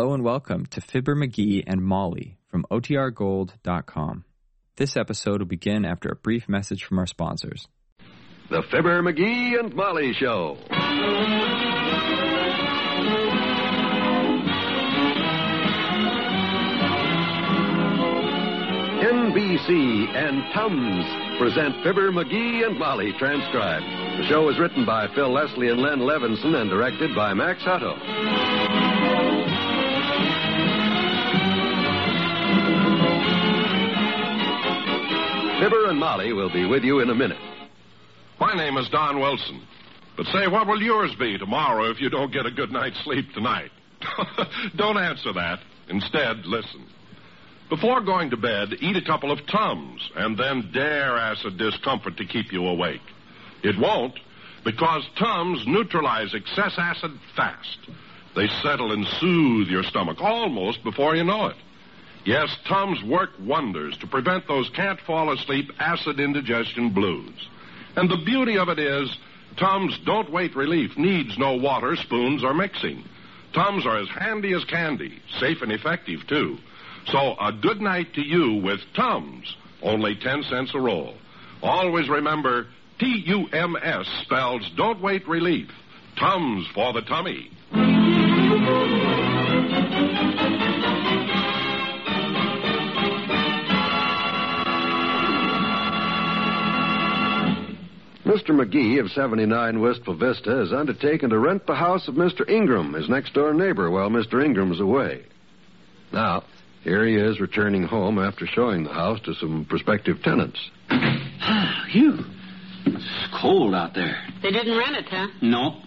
Hello and welcome to Fibber McGee and Molly from OTRGold.com. This episode will begin after a brief message from our sponsors. The Fibber McGee and Molly Show. NBC and Tums present Fibber McGee and Molly transcribed. The show is written by Phil Leslie and Len Levinson and directed by Max Hutto. Fibber and Molly will be with you in a minute. My name is Don Wilson. But say, what will yours be tomorrow if you don't get a good night's sleep tonight? don't answer that. Instead, listen. Before going to bed, eat a couple of Tums and then dare acid discomfort to keep you awake. It won't, because Tums neutralize excess acid fast. They settle and soothe your stomach almost before you know it. Yes, Tums work wonders to prevent those can't fall asleep acid indigestion blues. And the beauty of it is, Tums don't wait relief, needs no water, spoons, or mixing. Tums are as handy as candy, safe and effective, too. So a good night to you with Tums, only 10 cents a roll. Always remember, T-U-M-S spells don't wait relief. Tums for the tummy. Mr. McGee of 79 Wistful Vista has undertaken to rent the house of Mr. Ingram, his next door neighbor, while Mr. Ingram's away. Now, here he is returning home after showing the house to some prospective tenants. Hugh, it's cold out there. They didn't rent it, huh? No.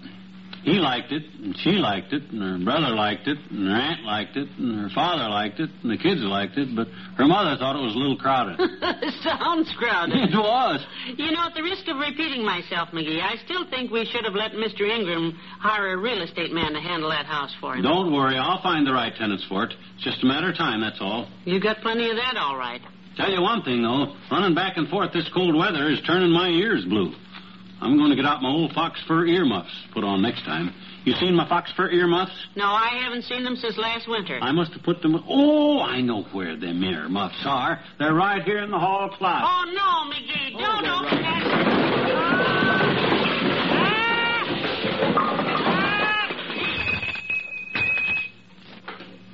He liked it, and she liked it, and her brother liked it, and her aunt liked it, and her father liked it, and the kids liked it, but her mother thought it was a little crowded. Sounds crowded. it was. You know, at the risk of repeating myself, McGee, I still think we should have let Mr. Ingram hire a real estate man to handle that house for him. Don't worry, I'll find the right tenants for it. It's just a matter of time, that's all. You've got plenty of that, all right. Tell you one thing, though. Running back and forth this cold weather is turning my ears blue. I'm going to get out my old fox fur earmuffs put on next time. You seen my fox fur earmuffs? No, I haven't seen them since last winter. I must have put them. Oh, I know where them earmuffs are. They're right here in the hall closet. Oh, no, McGee, oh, don't they're open right. that.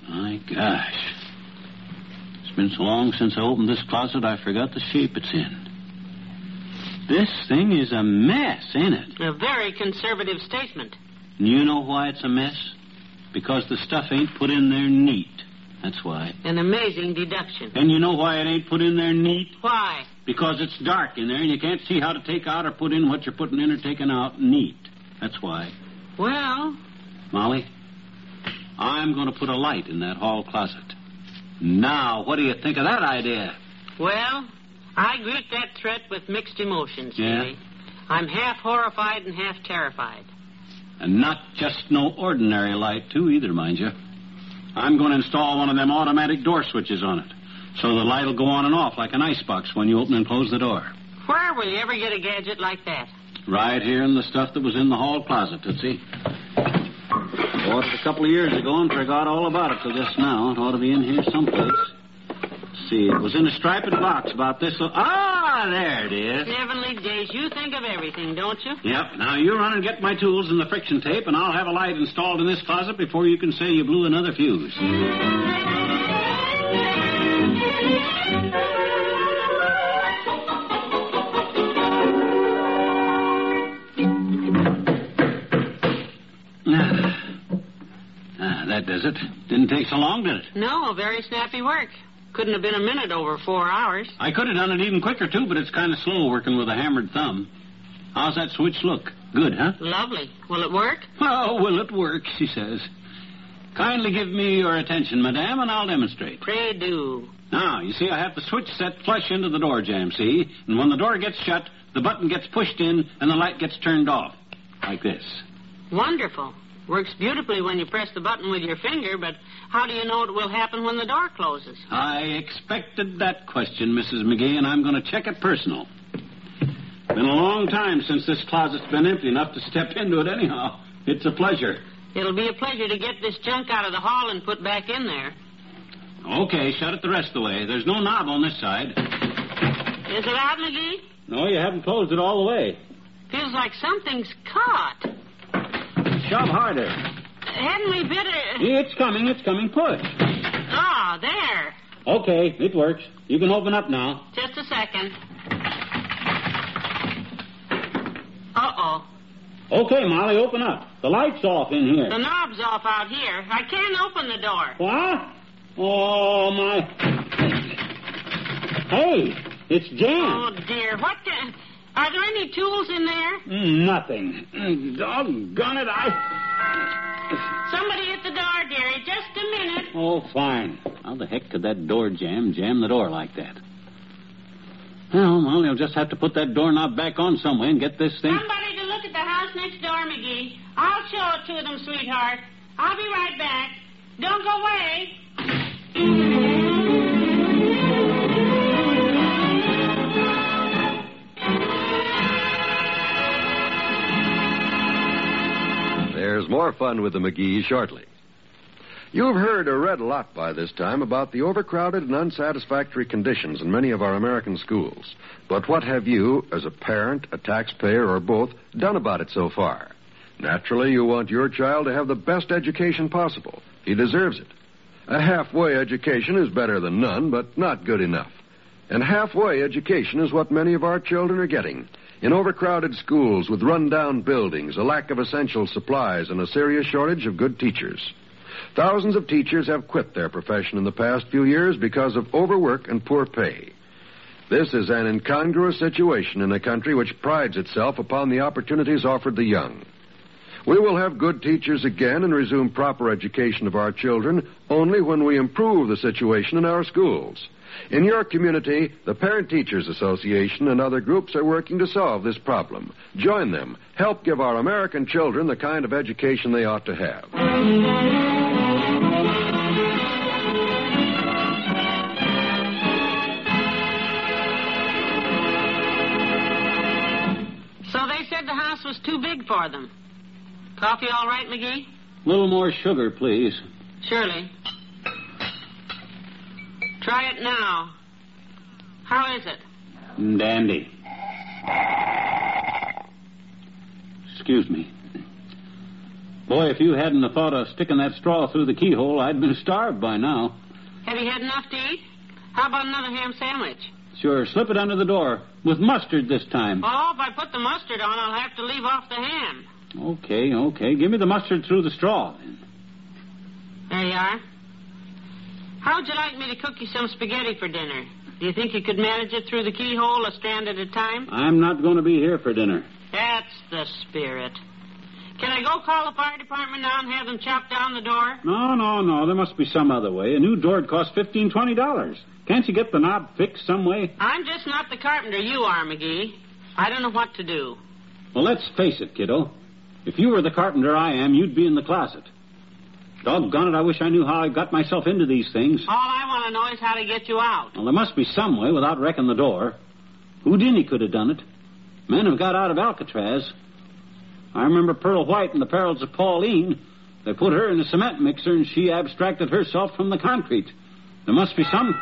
My gosh. It's been so long since I opened this closet, I forgot the shape it's in. This thing is a mess, ain't it? A very conservative statement. And you know why it's a mess? Because the stuff ain't put in there neat. That's why. An amazing deduction. And you know why it ain't put in there neat? Why? Because it's dark in there and you can't see how to take out or put in what you're putting in or taking out neat. That's why. Well, Molly, I'm going to put a light in that hall closet. Now, what do you think of that idea? well, I greet that threat with mixed emotions, Yeah? Jimmy. I'm half horrified and half terrified. And not just no ordinary light, too, either, mind you. I'm going to install one of them automatic door switches on it. So the light will go on and off like an icebox when you open and close the door. Where will you ever get a gadget like that? Right here in the stuff that was in the hall closet, Tootsie. Bought it a couple of years ago and forgot all about it till just now. It ought to be in here someplace. See, it was in a striped box about this. Lo- ah, there it is. Heavenly days, you think of everything, don't you? Yep. Now you run and get my tools and the friction tape, and I'll have a light installed in this closet before you can say you blew another fuse. Ah, that does it. Didn't take so long, did it? No, very snappy work. Couldn't have been a minute over four hours. I could have done it even quicker, too, but it's kind of slow working with a hammered thumb. How's that switch look? Good, huh? Lovely. Will it work? Oh, will it work, she says. Kindly give me your attention, madame, and I'll demonstrate. Pray do. Now, you see, I have the switch set flush into the door jamb, see? And when the door gets shut, the button gets pushed in and the light gets turned off. Like this. Wonderful. Works beautifully when you press the button with your finger, but how do you know it will happen when the door closes? I expected that question, Mrs. McGee, and I'm going to check it personal. Been a long time since this closet's been empty enough to step into it anyhow. It's a pleasure. It'll be a pleasure to get this junk out of the hall and put back in there. Okay, shut it the rest of the way. There's no knob on this side. Is it out, McGee? No, you haven't closed it all the way. Feels like something's caught. Shove harder. Hadn't we better... It's coming, it's coming. Push. Ah, there. Okay, it works. You can open up now. Just a second. Uh-oh. Okay, Molly, open up. The light's off in here. The knob's off out here. I can't open the door. What? Oh, my. Hey, it's Jane. Oh, dear. What the... Are there any tools in there? Mm, Nothing. Mm, Doggone it, I. Somebody at the door, dearie. Just a minute. Oh, fine. How the heck could that door jam jam the door like that? Well, well, you'll just have to put that doorknob back on some way and get this thing. Somebody to look at the house next door, McGee. I'll show it to them, sweetheart. I'll be right back. Don't go away. More fun with the McGees shortly. You've heard or read a lot by this time about the overcrowded and unsatisfactory conditions in many of our American schools. But what have you, as a parent, a taxpayer, or both, done about it so far? Naturally, you want your child to have the best education possible. He deserves it. A halfway education is better than none, but not good enough. And halfway education is what many of our children are getting. In overcrowded schools with run-down buildings, a lack of essential supplies, and a serious shortage of good teachers. Thousands of teachers have quit their profession in the past few years because of overwork and poor pay. This is an incongruous situation in a country which prides itself upon the opportunities offered the young. We will have good teachers again and resume proper education of our children only when we improve the situation in our schools. In your community, the Parent Teachers Association and other groups are working to solve this problem. Join them. Help give our American children the kind of education they ought to have. So they said the house was too big for them. Coffee all right, McGee? A little more sugar, please. Surely. Try it now. How is it? Dandy. Excuse me. Boy, if you hadn't have thought of sticking that straw through the keyhole, I'd been starved by now. Have you had enough to eat? How about another ham sandwich? Sure, slip it under the door. With mustard this time. Oh, if I put the mustard on, I'll have to leave off the ham. Okay, okay. Give me the mustard through the straw. then. There you are. How would you like me to cook you some spaghetti for dinner? Do you think you could manage it through the keyhole, a strand at a time? I'm not going to be here for dinner. That's the spirit. Can I go call the fire department now and have them chop down the door? No, no, no. There must be some other way. A new door'd cost fifteen, twenty dollars. Can't you get the knob fixed some way? I'm just not the carpenter you are, McGee. I don't know what to do. Well, let's face it, kiddo. If you were the carpenter I am, you'd be in the closet. Doggone it, I wish I knew how I got myself into these things. All I want to know is how to get you out. Well, there must be some way without wrecking the door. Houdini could have done it. Men have got out of Alcatraz. I remember Pearl White in the perils of Pauline. They put her in a cement mixer and she abstracted herself from the concrete. There must be some.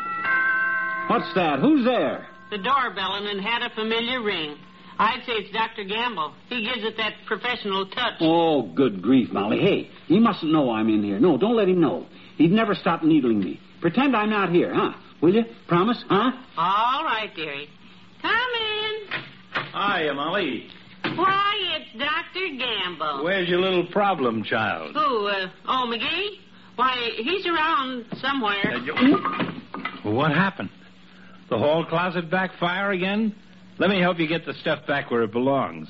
What's that? Who's there? The doorbell and it had a familiar ring. I'd say it's Dr. Gamble. He gives it that professional touch. Oh, good grief, Molly. Hey, he mustn't know I'm in here. No, don't let him know. He'd never stop needling me. Pretend I'm not here, huh? Will you? Promise, huh? All right, dearie. Come in. Hiya, Molly. Why, it's Dr. Gamble. Where's your little problem child? Who, uh, oh, McGee? Why, he's around somewhere. Uh, you- What happened? The hall closet backfire again? Let me help you get the stuff back where it belongs.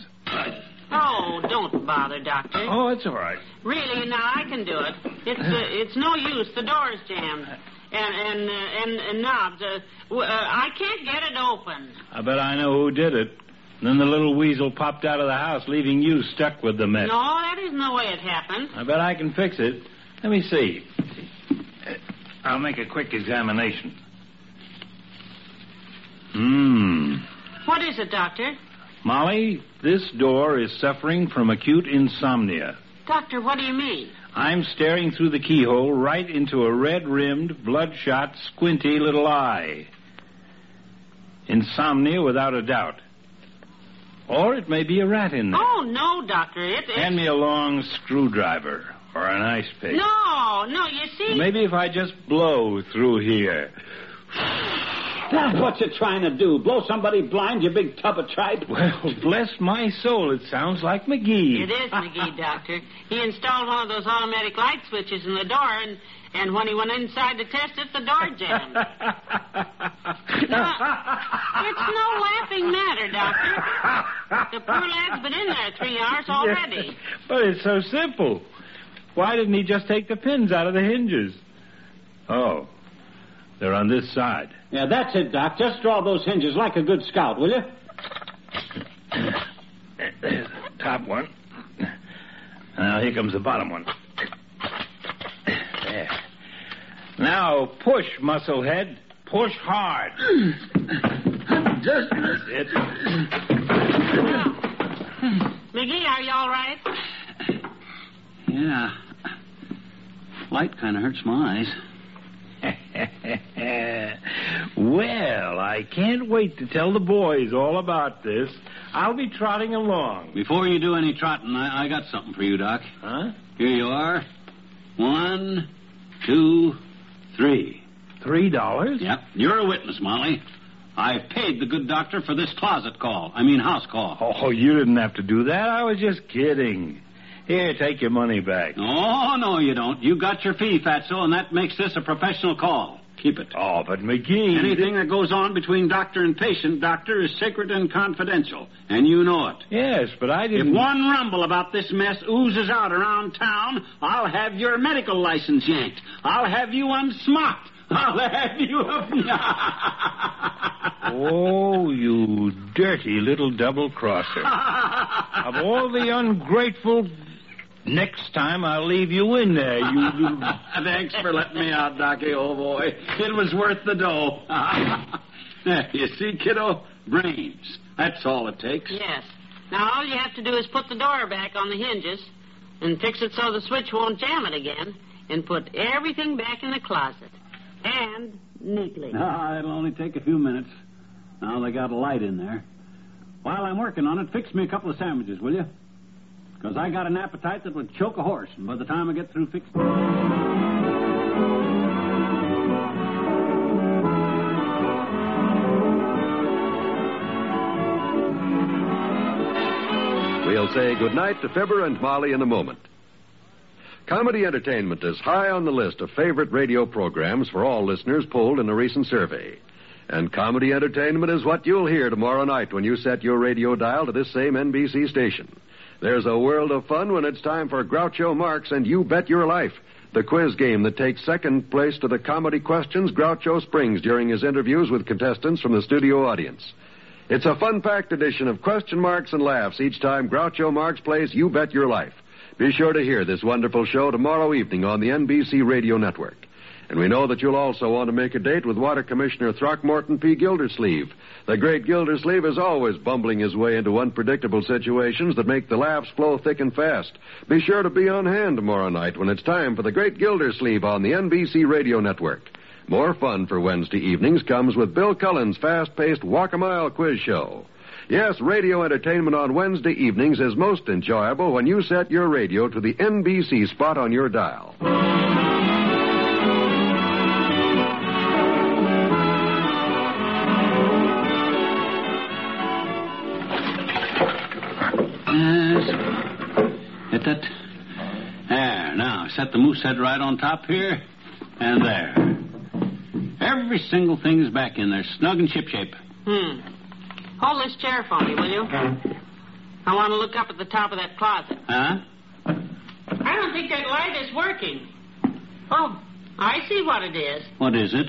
Oh, don't bother, Doctor. Oh, it's all right. Really, now I can do it. It's uh, it's no use. The door's jammed, and and uh, and, and knobs. Uh, w- uh, I can't get it open. I bet I know who did it. And Then the little weasel popped out of the house, leaving you stuck with the mess. No, that isn't the way it happened. I bet I can fix it. Let me see. I'll make a quick examination. Hmm. What is it, Doctor? Molly, this door is suffering from acute insomnia. Doctor, what do you mean? I'm staring through the keyhole right into a red rimmed, bloodshot, squinty little eye. Insomnia without a doubt. Or it may be a rat in there. Oh, no, Doctor. It, it... Hand me a long screwdriver or an ice pick. No, no, you see. Maybe if I just blow through here. That's what you're trying to do. Blow somebody blind, you big tub of tripe. Well, bless my soul, it sounds like McGee. It is McGee, Doctor. He installed one of those automatic light switches in the door, and, and when he went inside to test it, the door jammed. now, it's no laughing matter, Doctor. The poor lad's been in there three hours already. but it's so simple. Why didn't he just take the pins out of the hinges? Oh, they're on this side. Yeah, that's it, Doc. Just draw those hinges like a good scout, will you? There's the top one. Now, here comes the bottom one. There. Now, push, musclehead. Push hard. Just... That's it. McGee, are you all right? Yeah. Light kind of hurts my eyes. well, I can't wait to tell the boys all about this. I'll be trotting along. Before you do any trotting, I, I got something for you, Doc. Huh? Here you are. One, two, three. Three dollars? Yep. You're a witness, Molly. I've paid the good doctor for this closet call. I mean, house call. Oh, you didn't have to do that. I was just kidding. Here, take your money back. Oh, no, you don't. You got your fee, Fatso, and that makes this a professional call. Keep it. Oh, but McGee. Anything that goes on between doctor and patient, doctor, is sacred and confidential, and you know it. Yes, but I didn't. If one rumble about this mess oozes out around town, I'll have your medical license yanked. I'll have you unsmocked. I'll have you. Up. oh, you dirty little double crosser. of all the ungrateful. Next time I'll leave you in there, you little. Thanks for letting me out, Docky, old boy. It was worth the dough. You see, kiddo? Brains. That's all it takes. Yes. Now, all you have to do is put the door back on the hinges and fix it so the switch won't jam it again and put everything back in the closet. And neatly. Ah, it'll only take a few minutes. Now they got a light in there. While I'm working on it, fix me a couple of sandwiches, will you? Because I got an appetite that would choke a horse, and by the time I get through fixing. We'll say goodnight to Fibber and Molly in a moment. Comedy entertainment is high on the list of favorite radio programs for all listeners polled in a recent survey. And comedy entertainment is what you'll hear tomorrow night when you set your radio dial to this same NBC station. There's a world of fun when it's time for Groucho Marx and You Bet Your Life, the quiz game that takes second place to the comedy questions Groucho springs during his interviews with contestants from the studio audience. It's a fun-packed edition of question marks and laughs each time Groucho Marx plays You Bet Your Life. Be sure to hear this wonderful show tomorrow evening on the NBC Radio Network. And we know that you'll also want to make a date with Water Commissioner Throckmorton P. Gildersleeve. The great Gildersleeve is always bumbling his way into unpredictable situations that make the laughs flow thick and fast. Be sure to be on hand tomorrow night when it's time for the great Gildersleeve on the NBC Radio Network. More fun for Wednesday evenings comes with Bill Cullen's fast-paced Walk a Mile quiz show. Yes, radio entertainment on Wednesday evenings is most enjoyable when you set your radio to the NBC spot on your dial. There. Now, set the moose head right on top here. And there. Every single thing's back in there, snug and shipshape. Hmm. Hold this chair for me, will you? I want to look up at the top of that closet. Huh? I don't think that light is working. Oh, I see what it is. What is it?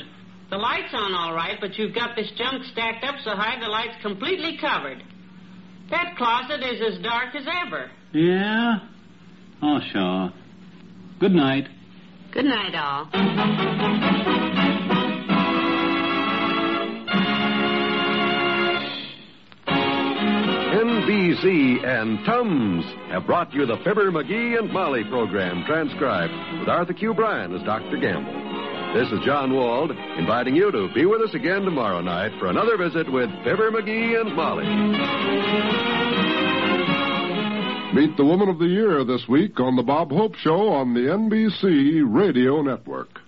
The light's on all right, but you've got this junk stacked up so high the light's completely covered. That closet is as dark as ever. Yeah? Oh, sure. Good night. Good night, all. NBC NBC and Tums have brought you the Fibber McGee and Molly program transcribed with Arthur Q. Bryan as Dr. Gamble. This is John Wald inviting you to be with us again tomorrow night for another visit with Fibber McGee and Molly. Meet the Woman of the Year this week on The Bob Hope Show on the NBC Radio Network.